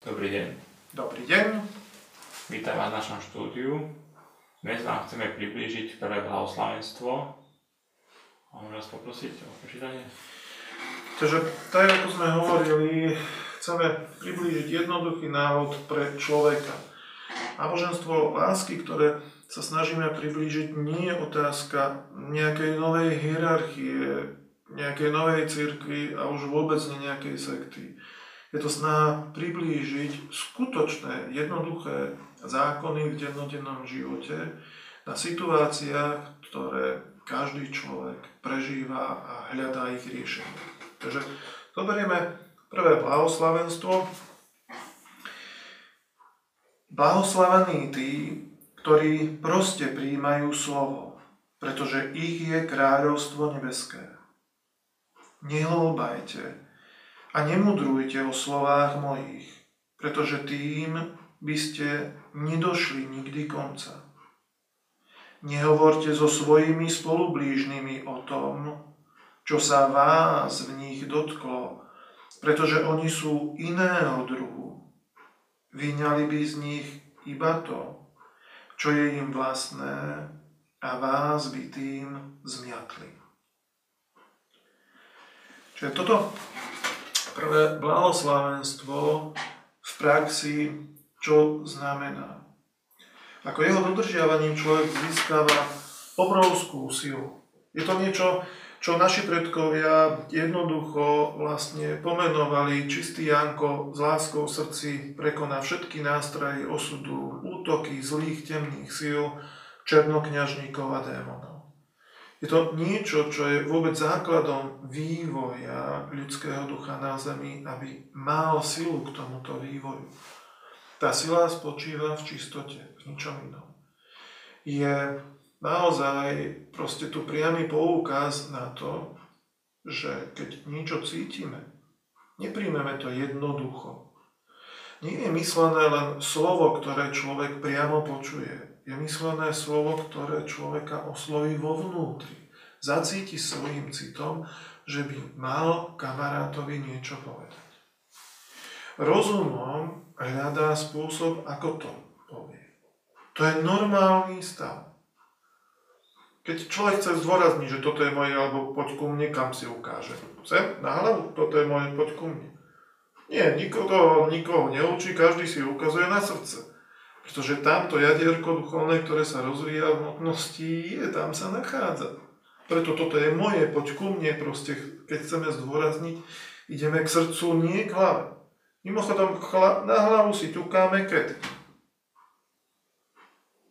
Dobrý deň. Dobrý deň. Vítam vás v našom štúdiu. Dnes vám chceme priblížiť prvé blahoslavenstvo. Môžem vás poprosiť o prečítanie? Takže, tak ako sme hovorili, chceme priblížiť jednoduchý návod pre človeka. Náboženstvo lásky, ktoré sa snažíme priblížiť, nie je otázka nejakej novej hierarchie, nejakej novej cirkvi a už vôbec nie nejakej sekty je to snaha priblížiť skutočné, jednoduché zákony v dennodennom živote na situáciách, ktoré každý človek prežíva a hľadá ich riešenie. Takže zoberieme prvé blahoslavenstvo. Blahoslavení tí, ktorí proste prijímajú slovo, pretože ich je kráľovstvo nebeské. Nehlbajte, a nemudrujte o slovách mojich, pretože tým by ste nedošli nikdy konca. Nehovorte so svojimi spolublížnymi o tom, čo sa vás v nich dotklo, pretože oni sú iného druhu. Vyňali by z nich iba to, čo je im vlastné a vás by tým zmiatli. Čiže toto prvé blahoslavenstvo v praxi, čo znamená. Ako jeho dodržiavaním človek získava obrovskú silu. Je to niečo, čo naši predkovia jednoducho vlastne pomenovali čistý Janko s láskou v srdci prekoná všetky nástrahy osudu, útoky zlých temných síl, černokňažníkov a démonov. Je to niečo, čo je vôbec základom vývoja ľudského ducha na Zemi, aby mal silu k tomuto vývoju. Tá sila spočíva v čistote, v ničom inom. Je naozaj proste tu priamy poukaz na to, že keď niečo cítime, nepríjmeme to jednoducho. Nie je myslené len slovo, ktoré človek priamo počuje je myslené slovo, ktoré človeka osloví vo vnútri. Zacíti svojim citom, že by mal kamarátovi niečo povedať. Rozumom hľadá spôsob, ako to povie. To je normálny stav. Keď človek chce zdôrazniť, že toto je moje, alebo poď ku mne, kam si ukáže. Chcem na hlavu, toto je moje, poď ku mne. Nie, nikoho, nikoho neučí, každý si ukazuje na srdce. Pretože tamto jadierko duchovné, ktoré sa rozvíja v hmotnosti, je, tam sa nachádza. Preto toto je moje, poď ku mne, proste, keď chceme zdôrazniť, ideme k srdcu, nie k hlave. Mimochodom, na hlavu si ťukáme kedy?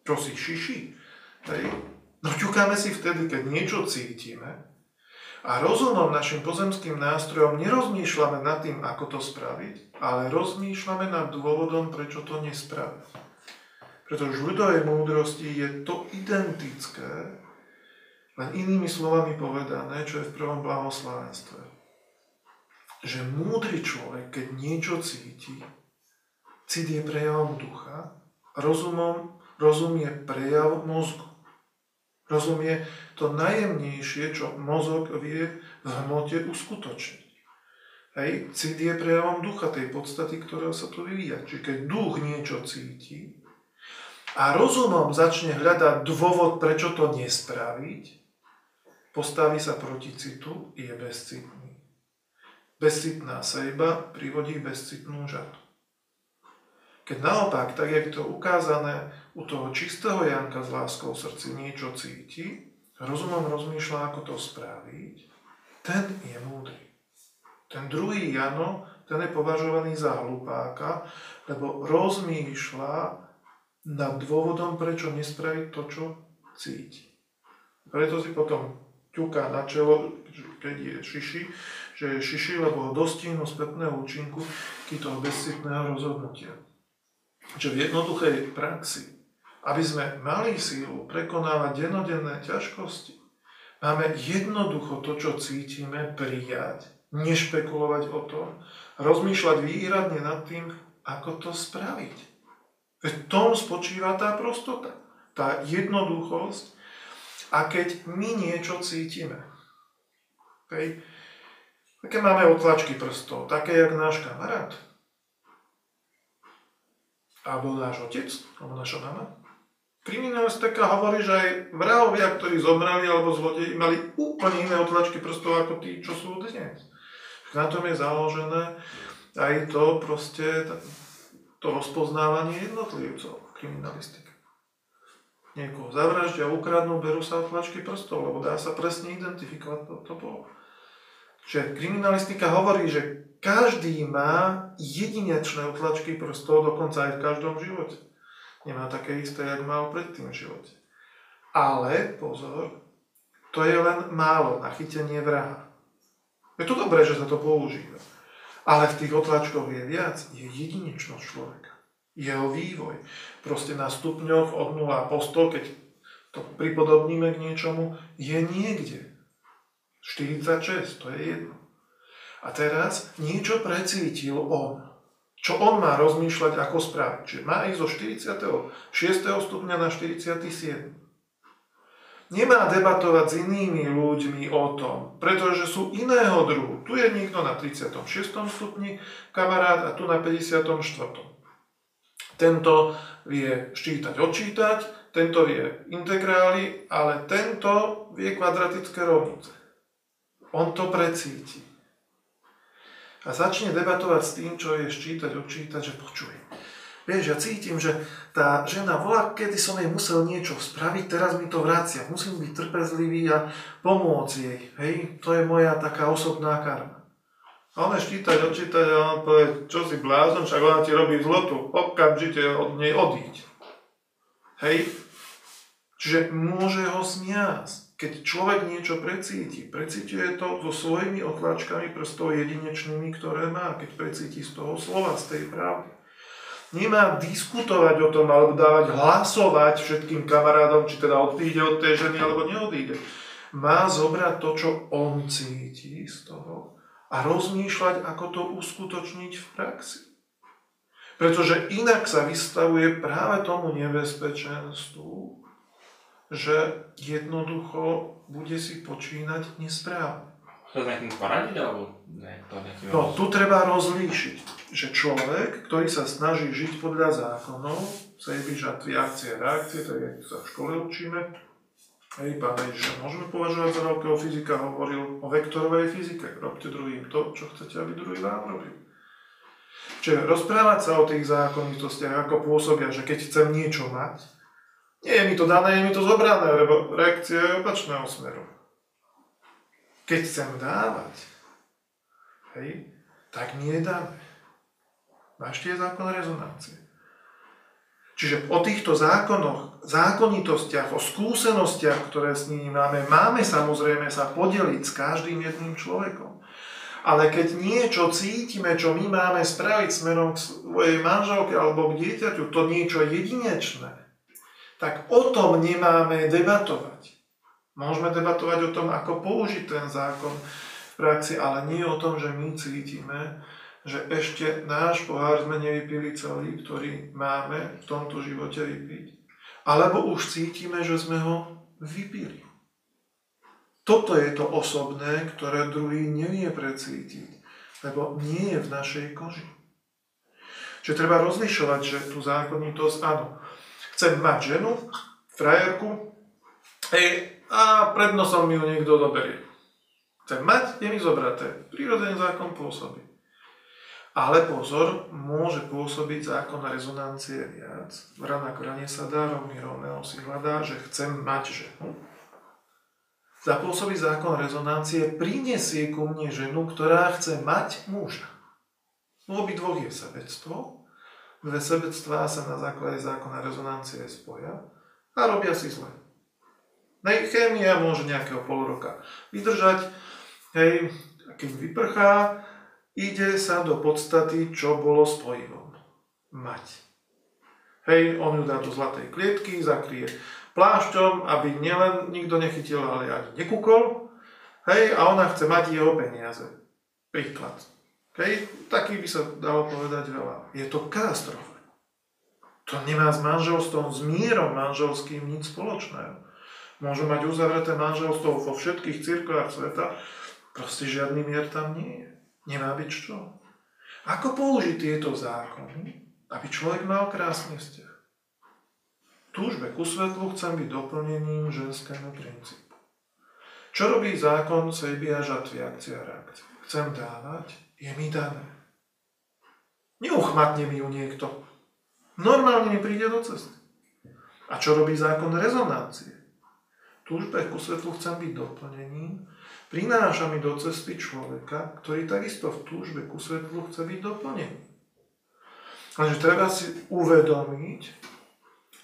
Čo si šiši? Hej. No ťukáme si vtedy, keď niečo cítime a rozumom našim pozemským nástrojom nerozmýšľame nad tým, ako to spraviť, ale rozmýšľame nad dôvodom, prečo to nespraviť. Pretože v ľudovej múdrosti je to identické, len inými slovami povedané, čo je v prvom blahoslavenstve. Že múdry človek, keď niečo cíti, cít je prejavom ducha, rozumom, rozum je prejav mozgu. Rozum je to najjemnejšie, čo mozog vie v hmote uskutočniť. Hej, cít je prejavom ducha, tej podstaty, ktorá sa tu vyvíja. Čiže keď duch niečo cíti, a rozumom začne hľadať dôvod, prečo to nespraviť, postaví sa proti citu, je bezcitný. Bezcitná sejba privodí bezcitnú žatu. Keď naopak, tak je to ukázané u toho čistého Janka s láskou v srdci niečo cíti, rozumom rozmýšľa, ako to spraviť, ten je múdry. Ten druhý Jano, ten je považovaný za hlupáka, lebo rozmýšľa nad dôvodom, prečo nespraviť to, čo cíti. Preto si potom ťuká na čelo, keď je šiši, že je šiši, lebo ho dostihnu spätného účinku toho bezcitného rozhodnutia. Čiže v jednoduchej praxi, aby sme mali sílu prekonávať denodenné ťažkosti, máme jednoducho to, čo cítime, prijať, nešpekulovať o tom, rozmýšľať výhradne nad tým, ako to spraviť. V tom spočíva tá prostota, tá jednoduchosť. A keď my niečo cítime, okay, také máme otlačky prstov, také jak náš kamarát. alebo náš otec, alebo naša mama. Kriminalistika hovorí, že aj vrahovia, ktorí zomreli alebo zlodeji, mali úplne iné otlačky prstov ako tí, čo sú dnes. Na tom je založené aj to proste, to rozpoznávanie jednotlivcov v kriminalistike. Niekoho zavraždia, ukradnú, berú sa otlačky prstov, lebo dá sa presne identifikovať, to, to bolo. Čiže kriminalistika hovorí, že každý má jedinečné otlačky prstov, dokonca aj v každom živote. Nemá také isté, jak mal predtým v živote. Ale, pozor, to je len málo na chytenie vraha. Je to dobré, že sa to používa. Ale v tých otlačkoch je viac, je jedinečnosť človeka. Jeho vývoj. Proste na stupňoch od 0 po 100, keď to pripodobníme k niečomu, je niekde. 46, to je jedno. A teraz niečo precítil on. Čo on má rozmýšľať, ako spraviť. Čiže má ísť zo 46. stupňa na 47 nemá debatovať s inými ľuďmi o tom, pretože sú iného druhu. Tu je niekto na 36. stupni kamarát a tu na 54. Tento vie ščítať, odčítať, tento vie integrály, ale tento vie kvadratické rovnice. On to precíti. A začne debatovať s tým, čo je ščítať, odčítať, že počuje. Vieš, ja cítim, že tá žena volá, kedy som jej musel niečo spraviť, teraz mi to vracia. Musím byť trpezlivý a pomôcť jej. Hej, to je moja taká osobná karma. A ona ščítať, odčítať a on povie, čo si blázon, však ona ti robí zlotu, okamžite od nej odíť. Hej? Čiže môže ho smiať. Keď človek niečo precíti, precítuje to so svojimi otlačkami prstov jedinečnými, ktoré má, keď precíti z toho slova, z tej pravdy nemá diskutovať o tom alebo dávať hlasovať všetkým kamarádom, či teda odíde od tej ženy alebo neodíde. Má zobrať to, čo on cíti z toho a rozmýšľať, ako to uskutočniť v praxi. Pretože inak sa vystavuje práve tomu nebezpečenstvu, že jednoducho bude si počínať nesprávne. Sa nejakým poradiť, alebo ne, to nejakým No, tu treba rozlíšiť, že človek, ktorý sa snaží žiť podľa zákonov, sejby, žatvy, akcie, reakcie, to je, sa v škole učíme, hej, pán Ježiša, môžeme považovať za veľkého fyzika, hovoril o vektorovej fyzike, robte druhým to, čo chcete, aby druhý vám robil. Čiže rozprávať sa o tých zákonitostiach, ako pôsobia, že keď chcem niečo mať, nie je mi to dané, je mi to zobrané, lebo reakcia je opačného smeru. Keď chcem dávať, hej, tak nie dáme. Máš tie zákon rezonancie. Čiže o týchto zákonoch, zákonitostiach, o skúsenostiach, ktoré s nimi máme, máme samozrejme sa podeliť s každým jedným človekom. Ale keď niečo cítime, čo my máme spraviť smerom k svojej manželke alebo k dieťaťu, to niečo jedinečné, tak o tom nemáme debatovať. Môžeme debatovať o tom, ako použiť ten zákon v praxi, ale nie o tom, že my cítime, že ešte náš pohár sme nevypili celý, ktorý máme v tomto živote vypiť. Alebo už cítime, že sme ho vypili. Toto je to osobné, ktoré druhý nevie precítiť, lebo nie je v našej koži. Čiže treba rozlišovať, že tú zákonitosť, áno, chcem mať ženu, frajerku, hej, a pred nosom mi ju niekto doberie. Chcem mať, je mi zobraté. Prírodzený zákon pôsobí. Ale pozor, môže pôsobiť zákon rezonancie viac. Vrana kranie sa dá, rovný Romeo si hľadá, že chcem mať ženu. Zapôsobí zákon rezonancie, prinesie ku mne ženu, ktorá chce mať muža. U dvoch je sebectvo. Dve sebectvá sa na základe zákona rezonancie spoja a robia si zle. Chémia môže nejakého pol roka vydržať, hej, keď vyprchá, ide sa do podstaty, čo bolo spojivom. Mať. Hej, on ju dá do zlatej klietky, zakrie plášťom, aby nielen nikto nechytil, ale ani nekúkol. Hej, a ona chce mať jeho peniaze. Príklad. Hej, taký by sa dalo povedať veľa. Je to katastrofa. To nemá s manželstvom, s mírom manželským nič spoločného. Môžu mať uzavreté manželstvo vo všetkých cirkvách sveta, proste žiadny mier tam nie je. Nemá byť čo. Ako použiť tieto zákony aby človek mal krásny vzťah. Túžbe ku svetlu chcem byť doplnením ženskému princípu. Čo robí zákon sejby a žatvy, akcia reakcia? Chcem dávať, je mi dané. Neuchmatne mi ju niekto. Normálne mi príde do cesty. A čo robí zákon rezonancie? Túžbe ku svetlu chcem byť doplnením, prináša mi do cesty človeka, ktorý takisto v túžbe ku svetlu chce byť doplnený. Takže treba si uvedomiť,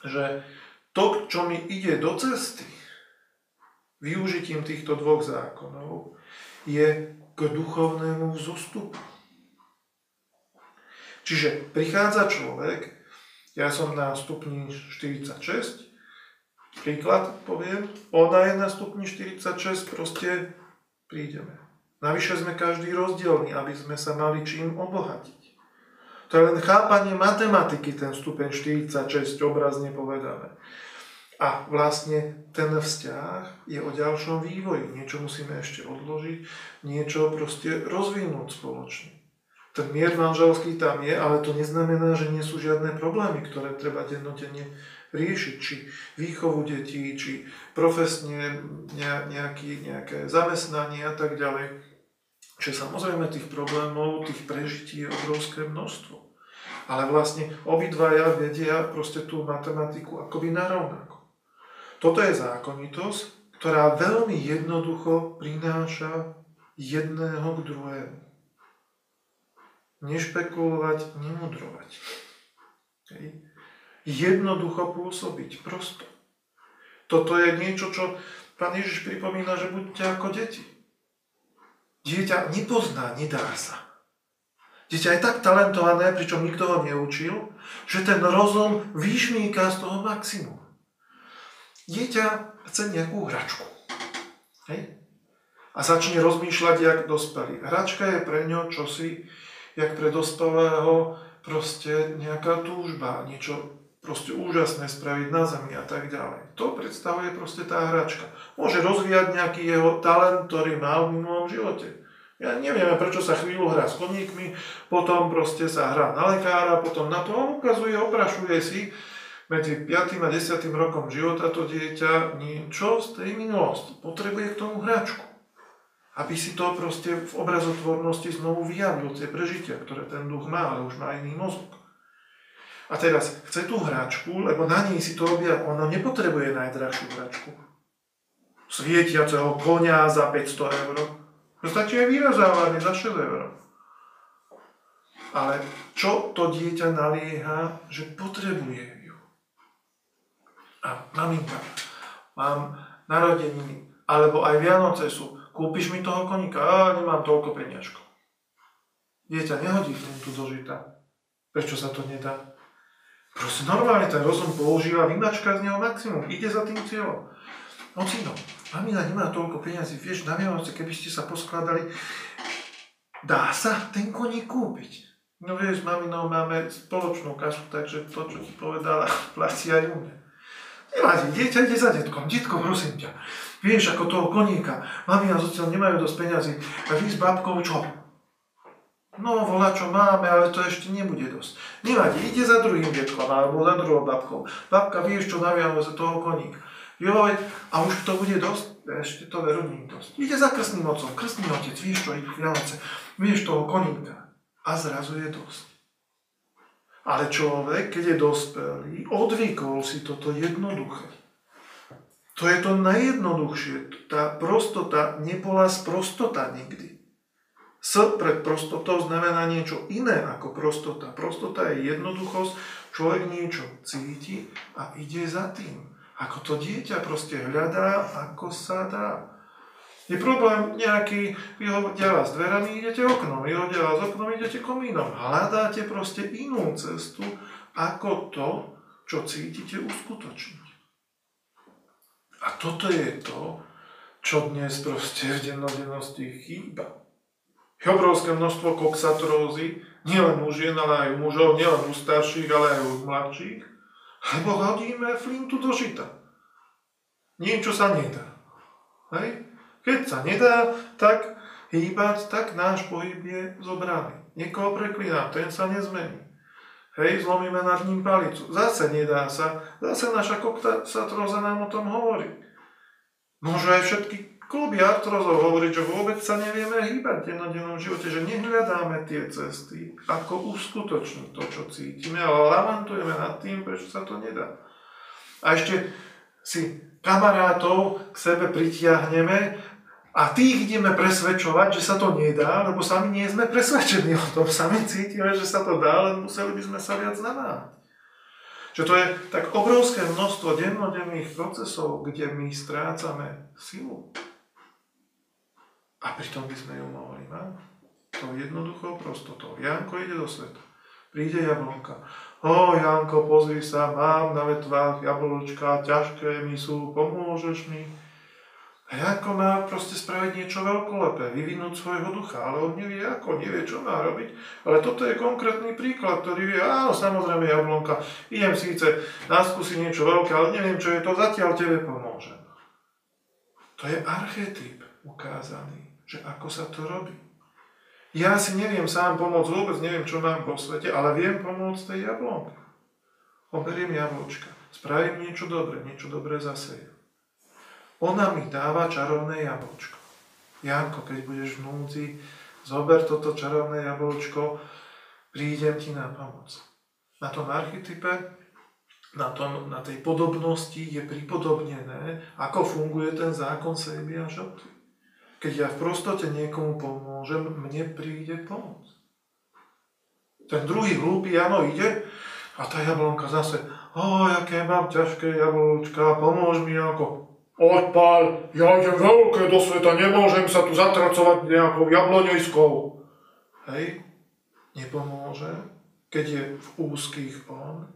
že to, čo mi ide do cesty, využitím týchto dvoch zákonov, je k duchovnému vzostupu. Čiže prichádza človek, ja som na stupni 46, Príklad poviem, ona je na stupni 46, proste prídeme. Navyše sme každý rozdielný, aby sme sa mali čím obohatiť. To je len chápanie matematiky, ten stupeň 46, obrazne povedané. A vlastne ten vzťah je o ďalšom vývoji. Niečo musíme ešte odložiť, niečo proste rozvinúť spoločne. Ten mier manželský tam je, ale to neznamená, že nie sú žiadne problémy, ktoré treba dennodenne riešiť, či výchovu detí, či profesne nejaký, nejaké zamestnanie a tak ďalej. Čiže samozrejme tých problémov, tých prežití je obrovské množstvo. Ale vlastne obidvaja vedia proste tú matematiku akoby narovnako. Toto je zákonitosť, ktorá veľmi jednoducho prináša jedného k druhému. Nešpekulovať, nemudrovať. Okay jednoducho pôsobiť, prosto. Toto je niečo, čo pán Ježiš pripomína, že buďte ako deti. Dieťa nepozná, nedá sa. Dieťa je tak talentované, pričom nikto ho neučil, že ten rozum vyšmíka z toho maximum. Dieťa chce nejakú hračku. Hej? A začne rozmýšľať, jak dospelý. Hračka je pre ňo čosi, jak pre dospelého proste nejaká túžba, niečo proste úžasné spraviť na zemi a tak ďalej. To predstavuje proste tá hračka. Môže rozvíjať nejaký jeho talent, ktorý mal v minulom živote. Ja neviem, prečo sa chvíľu hrá s koníkmi, potom proste sa hrá na lekára, potom na to on ukazuje, oprašuje si medzi 5. a 10. rokom života to dieťa niečo z tej minulosti. Potrebuje k tomu hračku. Aby si to proste v obrazotvornosti znovu vyjavil, tie prežitia, ktoré ten duch má, ale už má iný mozog. A teraz chce tú hračku, lebo na nej si to robia, ona nepotrebuje najdrahšiu hračku. Svietiaceho konia za 500 eur. Stačí aj vyrozávanie za 6 eur. Ale čo to dieťa nalieha, že potrebuje ju? A maminka, mám narodeniny, alebo aj Vianoce sú, kúpiš mi toho koníka, a nemám toľko peniažkov. Dieťa nehodí flintu do žita. Prečo sa to nedá? Proste normálne ten rozum používa, vymačka z neho maximum, ide za tým cieľom. Ocino, mamina nemá toľko peniazy, vieš, na Vianoce, keby ste sa poskladali, dá sa ten koník kúpiť. No vieš, maminou máme spoločnú kašu, takže to, čo ti povedala, platí aj u mňa. Nevadí, dieťa ide za detkom. Detko, prosím ťa, vieš, ako toho koníka, mami a zociaľ nemajú dosť peniazy, a vy s babkou čo? No, volá, čo máme, ale to ešte nebude dosť. Nevadí, ide za druhým detkom alebo za druhou babkou. Babka, vieš čo, naviamo za toho koníka. Joj, a už to bude dosť? Ešte to veru nie dosť. Ide za krstným otcom, krstný otec, vieš čo, idú Vianoce, vieš toho koníka. A zrazu je dosť. Ale človek, keď je dospelý, odvykol si toto jednoduché. To je to najjednoduchšie. Tá prostota nebola sprostota nikdy. S pred prostotou znamená niečo iné ako prostota. Prostota je jednoduchosť, človek niečo cíti a ide za tým. Ako to dieťa proste hľadá, ako sa dá. Je problém nejaký, vy hodia vás dverami, idete oknom, vy hodia vás oknom, idete komínom. Hľadáte proste inú cestu, ako to, čo cítite, uskutočniť. A toto je to, čo dnes proste v dennodennosti chýba je obrovské množstvo koksatrózy, nielen u žien, ale aj u mužov, nielen u starších, ale aj u mladších, lebo hodíme flintu do žita. Niečo sa nedá. Hej? Keď sa nedá, tak hýbať, tak náš pohyb je zobraný. Niekoho preklínam, ten sa nezmení. Hej, zlomíme nad ním palicu. Zase nedá sa. Zase naša kokta sa troza nám o tom hovorí. Môžu aj všetky kluby artrozov hovoriť, že vôbec sa nevieme hýbať v dennodennom živote, že nehľadáme tie cesty, ako uskutočniť to, čo cítime, ale lamentujeme nad tým, prečo sa to nedá. A ešte si kamarátov k sebe pritiahneme a tých ideme presvedčovať, že sa to nedá, lebo sami nie sme presvedčení o tom. Sami cítime, že sa to dá, len museli by sme sa viac namáhať. Že to je tak obrovské množstvo dennodenných procesov, kde my strácame silu. A pritom by sme ju mohli mať. To jednoducho prostotou. Janko ide do sveta. Príde jablonka. O, Janko, pozri sa, mám na vetvách jablončka, ťažké mi sú, pomôžeš mi? A Janko má proste spraviť niečo veľkolepé, vyvinúť svojho ducha, ale on nevie ako, nevie čo má robiť. Ale toto je konkrétny príklad, ktorý vie, áno, samozrejme jablonka, idem síce naskúsiť niečo veľké, ale neviem čo je to, zatiaľ tebe pomôžem. To je archetyp ukázaný, že ako sa to robí. Ja si neviem sám pomôcť, vôbec neviem, čo mám vo svete, ale viem pomôcť tej jablonke. Oberiem jablčka, spravím niečo dobré, niečo dobré zase. Ona mi dáva čarovné jablčko. Janko, keď budeš v núdzi, zober toto čarovné jablčko, prídem ti na pomoc. Na tom archetype, na, tom, na tej podobnosti je pripodobnené, ako funguje ten zákon sejby a žoty. Keď ja v prostote niekomu pomôžem, mne príde pomoc. Ten druhý hlúpy, áno, ide a tá jablonka zase, o, aké mám ťažké jablčka, pomôž mi ako Odpál, ja idem veľké do sveta, nemôžem sa tu zatracovať nejakou jabloňojskou. Hej, nepomôže, keď je v úzkých on,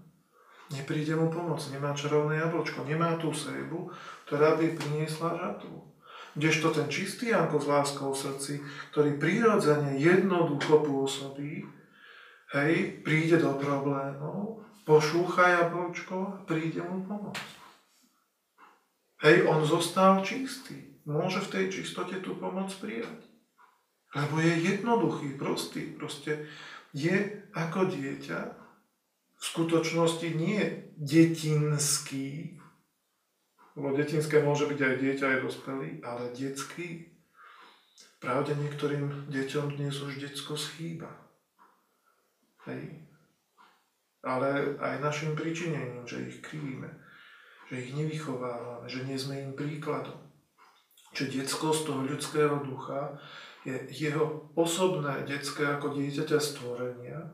nepríde mu pomoc, nemá čarovné jablčko, nemá tú sejbu, ktorá by priniesla žatvu. Kdežto ten čistý Janko s láskou v srdci, ktorý prirodzene jednoducho pôsobí, hej, príde do problémov, pošúcha jablčko príde mu pomôcť. Hej, on zostal čistý. Môže v tej čistote tú pomoc prijať. Lebo je jednoduchý, prostý. Proste je ako dieťa. V skutočnosti nie detinský, lebo detinské môže byť aj dieťa, aj dospelý, ale detský. Pravde niektorým deťom dnes už detsko schýba. Hej. Ale aj našim pričinením, že ich krivíme že ich nevychovávame, že nie sme im príkladom. Že detsko z toho ľudského ducha je jeho osobné detské ako dieťaťa stvorenia,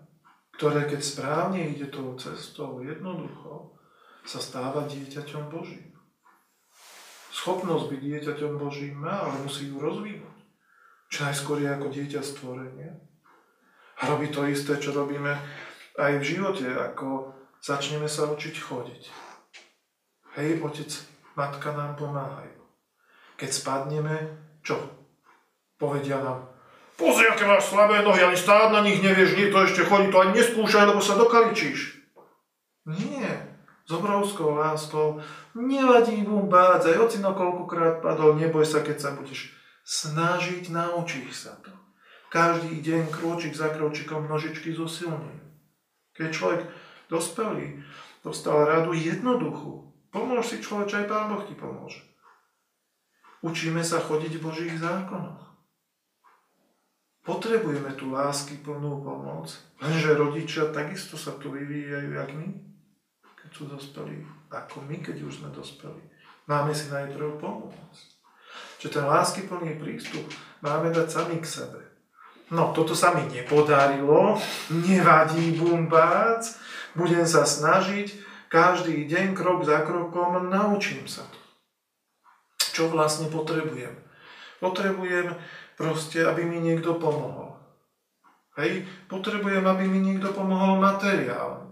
ktoré keď správne ide tou cestou jednoducho, sa stáva dieťaťom Božím. Schopnosť byť dieťaťom Božím má, ale musí ju rozvinúť. Čo najskôr je ako dieťa stvorenia. A robí to isté, čo robíme aj v živote, ako začneme sa učiť chodiť Hej, otec, matka nám pomáhajú. Keď spadneme, čo? Povedia nám, pozri, aké máš slabé nohy, ani stáť na nich nevieš, nie to ešte chodí, to ani neskúšaj, lebo sa dokaličíš. Nie, s obrovskou láskou, nevadí bumbác, aj ocino koľkokrát padol, neboj sa, keď sa budeš snažiť, naučíš sa to. Každý deň krôčik za krôčikom nožičky zosilňujú. Keď človek dospelý dostal radu jednoduchú, Pomôž si človeče, aj Pán Boh ti pomôže. Učíme sa chodiť v Božích zákonoch. Potrebujeme tú lásky plnú pomoc, lenže rodičia takisto sa tu vyvíjajú, jak my, sú dospelí, ako my, keď už sme dospeli. Máme si najprv pomôcť. Čiže ten lásky plný prístup máme dať sami k sebe. No, toto sa mi nepodarilo, nevadí bumbác, budem sa snažiť, každý deň, krok za krokom, naučím sa to. Čo vlastne potrebujem? Potrebujem proste, aby mi niekto pomohol. Hej, potrebujem, aby mi niekto pomohol materiálne.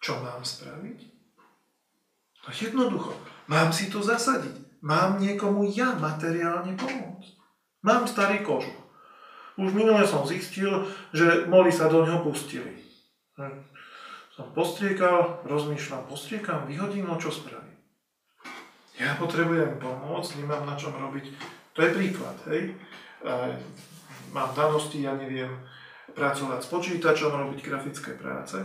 Čo mám spraviť? No jednoducho, mám si to zasadiť. Mám niekomu ja materiálne pomôcť. Mám starý kožuch. Už minule som zistil, že moli sa do ňoho pustili. Hm som postriekal, rozmýšľam, postriekam, vyhodím, no čo spravím. Ja potrebujem pomôcť, nemám na čom robiť. To je príklad, hej. Mám danosti, ja neviem pracovať s počítačom, robiť grafické práce.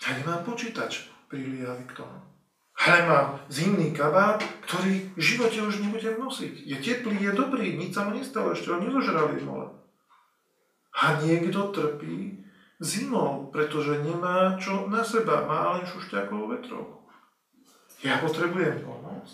Ja nemám počítač priliali k tomu. Ale mám zimný kabát, ktorý v živote už nebudem nosiť. Je teplý, je dobrý, nič sa mu nestalo, ešte ho nezožrali mole. A niekto trpí zimou, pretože nemá čo na seba, má len šušťakovú vetrovku. Ja potrebujem pomoc.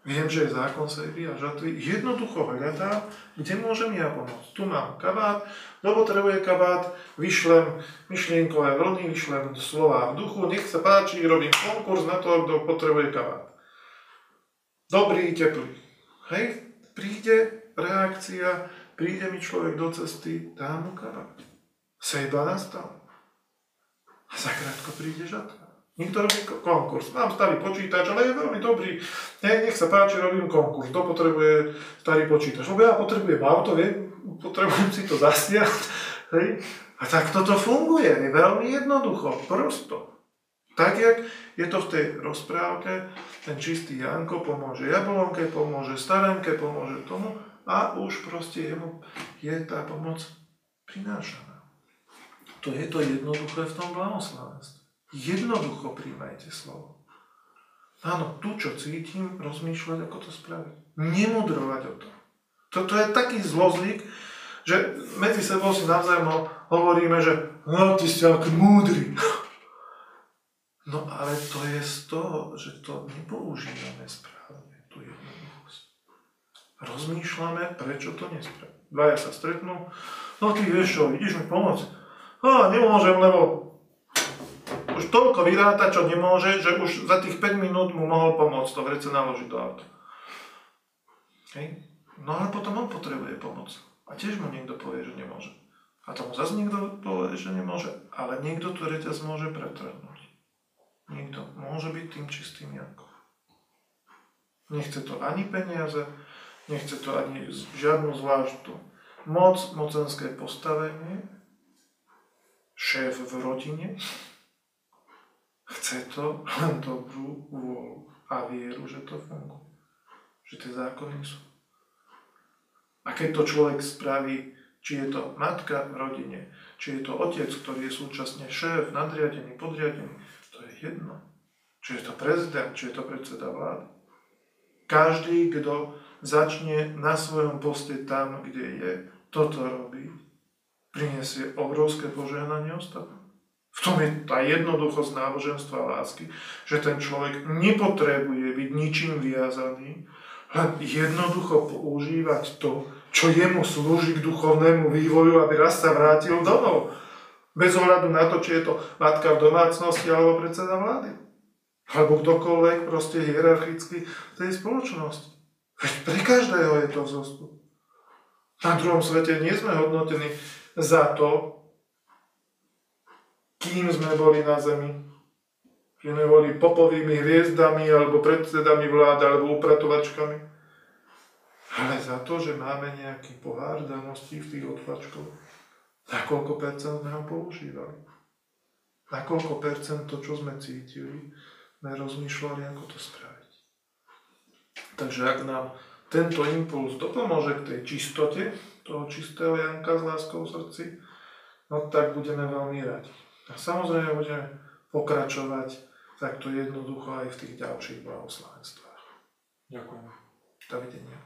Viem, že je zákon sejby a žatvy. Jednoducho hľadám, kde môžem ja pomôcť. Tu mám kabát, kto potrebuje kabát, vyšlem myšlienkové vlny, vyšlem slova v duchu, nech sa páči, robím konkurs na to, kto potrebuje kabát. Dobrý, teplý. Hej, príde reakcia, príde mi človek do cesty, dám mu kabát. Sejba nastal. A zakrátko príde žatva. Nikto robí konkurs. Mám starý počítač, ale je veľmi dobrý. Ne, nech sa páči, robím konkurs. Kto potrebuje starý počítač? Lebo ja potrebujem auto, viem, potrebujem si to zasiať. Hej. A tak toto funguje. Je veľmi jednoducho, prosto. Tak, jak je to v tej rozprávke, ten čistý Janko pomôže jablonke, pomôže starenke, pomôže tomu a už proste jemu je tá pomoc prinášaná. To je to jednoduché v tom blahoslavenstve. Jednoducho príjmajte slovo. Áno, tu, čo cítim, rozmýšľať, ako to spraviť. Nemudrovať o tom. Toto je taký zlozvyk, že medzi sebou si navzájom hovoríme, že no, ty si aký múdry. No ale to je z toho, že to nepoužívame správne, tú jednoduchosť. Rozmýšľame, prečo to nespravíme. Dvaja sa stretnú, no ty vieš čo, ideš mi pomôcť. No, nemôžem, lebo už toľko vyráta, čo nemôže, že už za tých 5 minút mu mohol pomôcť to vrece naložiť do auta. Hej. No ale potom on potrebuje pomoc. A tiež mu niekto povie, že nemôže. A tomu zase niekto povie, že nemôže. Ale niekto tu reťaz môže pretrhnúť. Niekto môže byť tým čistým Jankom. Nechce to ani peniaze, nechce to ani žiadnu zvláštnu moc, mocenské postavenie, šéf v rodine, Chce to len dobrú vôľu a vieru, že to funguje. Že tie zákony sú. A keď to človek spraví, či je to matka v rodine, či je to otec, ktorý je súčasne šéf, nadriadený, podriadený, to je jedno. Či je to prezident, či je to predseda vlády. Každý, kto začne na svojom poste tam, kde je, toto robiť, prinesie obrovské požehnanie ostatným. V tom je tá jednoduchosť náboženstva a lásky, že ten človek nepotrebuje byť ničím viazaný, len jednoducho používať to, čo jemu slúži k duchovnému vývoju, aby raz sa vrátil domov. Bez ohľadu na to, či je to matka v domácnosti alebo predseda vlády. Alebo kdokoľvek proste hierarchicky v tej spoločnosti. Veď pre každého je to vzostup. Na druhom svete nie sme hodnotení za to, kým sme boli na zemi. Že sme popovými hviezdami, alebo predsedami vlády, alebo upratovačkami. Ale za to, že máme nejaký pohár danosti v tých otlačkoch, na koľko percent sme ho používali. Na koľko percent to, čo sme cítili, sme rozmýšľali, ako to spraviť. Takže ak nám tento impuls dopomôže k tej čistote, toho čistého Janka s láskou v srdci, no tak budeme veľmi radi. A samozrejme budeme pokračovať takto jednoducho aj v tých ďalších blahoslavenstvách. Ďakujem. Dovidenia.